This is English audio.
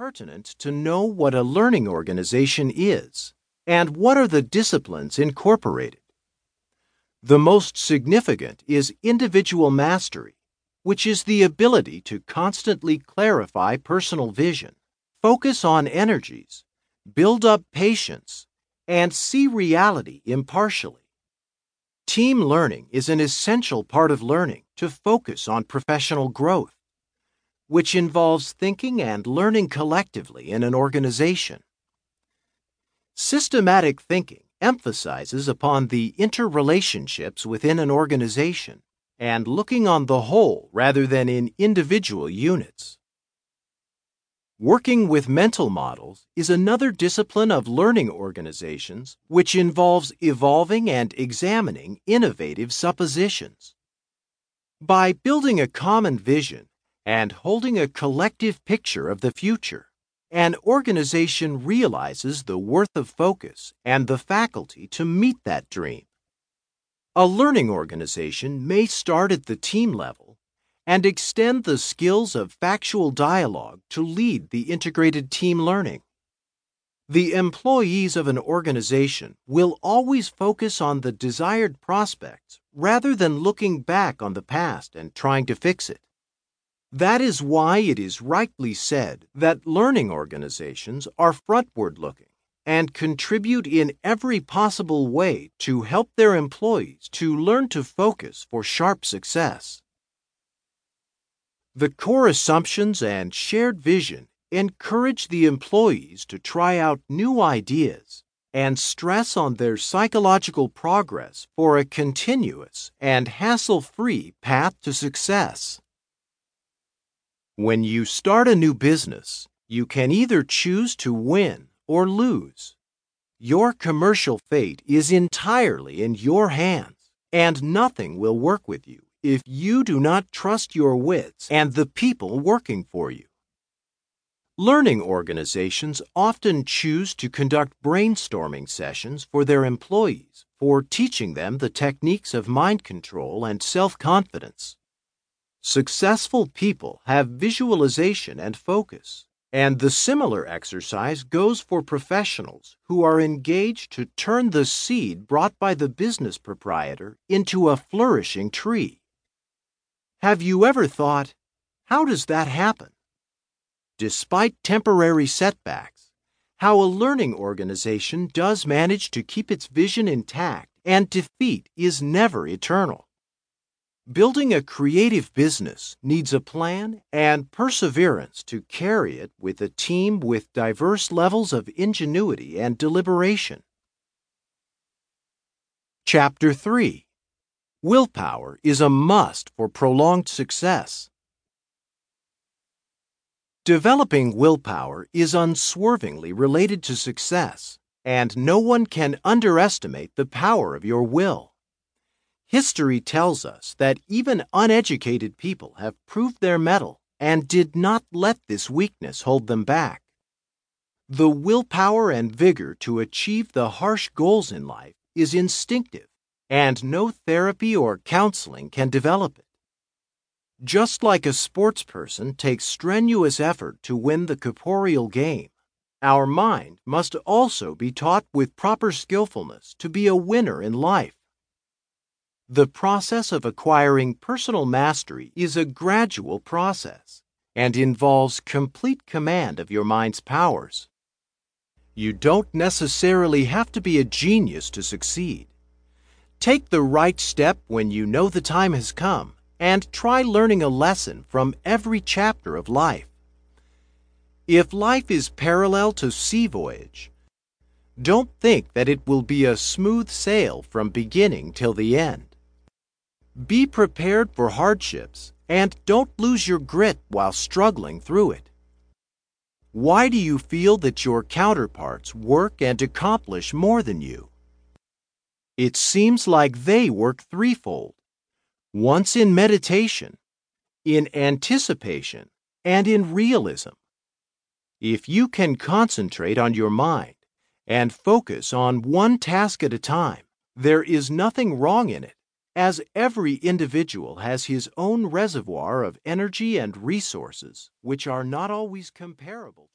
pertinent to know what a learning organization is and what are the disciplines incorporated. The most significant is individual mastery, which is the ability to constantly clarify personal vision, focus on energies, build up patience, and see reality impartially. Team learning is an essential part of learning to focus on professional growth, which involves thinking and learning collectively in an organization. Systematic thinking emphasizes upon the interrelationships within an organization and looking on the whole rather than in individual units. Working with mental models is another discipline of learning organizations which involves evolving and examining innovative suppositions. By building a common vision and holding a collective picture of the future, an organization realizes the worth of focus and the faculty to meet that dream. A learning organization may start at the team level and extend the skills of factual dialogue to lead the integrated team learning. The employees of an organization will always focus on the desired prospects rather than looking back on the past and trying to fix it. That is why it is rightly said that learning organizations are frontward looking and contribute in every possible way to help their employees to learn to focus for sharp success. The core assumptions and shared vision encourage the employees to try out new ideas and stress on their psychological progress for a continuous and hassle free path to success. When you start a new business, you can either choose to win or lose. Your commercial fate is entirely in your hands, and nothing will work with you if you do not trust your wits and the people working for you. Learning organizations often choose to conduct brainstorming sessions for their employees for teaching them the techniques of mind control and self confidence. Successful people have visualization and focus, and the similar exercise goes for professionals who are engaged to turn the seed brought by the business proprietor into a flourishing tree. Have you ever thought, how does that happen? Despite temporary setbacks, how a learning organization does manage to keep its vision intact and defeat is never eternal. Building a creative business needs a plan and perseverance to carry it with a team with diverse levels of ingenuity and deliberation. Chapter 3 Willpower is a must for prolonged success. Developing willpower is unswervingly related to success, and no one can underestimate the power of your will. History tells us that even uneducated people have proved their mettle and did not let this weakness hold them back. The willpower and vigor to achieve the harsh goals in life is instinctive and no therapy or counseling can develop it. Just like a sports person takes strenuous effort to win the corporeal game, our mind must also be taught with proper skillfulness to be a winner in life. The process of acquiring personal mastery is a gradual process and involves complete command of your mind's powers. You don't necessarily have to be a genius to succeed. Take the right step when you know the time has come and try learning a lesson from every chapter of life. If life is parallel to sea voyage, don't think that it will be a smooth sail from beginning till the end. Be prepared for hardships and don't lose your grit while struggling through it. Why do you feel that your counterparts work and accomplish more than you? It seems like they work threefold once in meditation, in anticipation, and in realism. If you can concentrate on your mind and focus on one task at a time, there is nothing wrong in it, as every individual has his own reservoir of energy and resources which are not always comparable.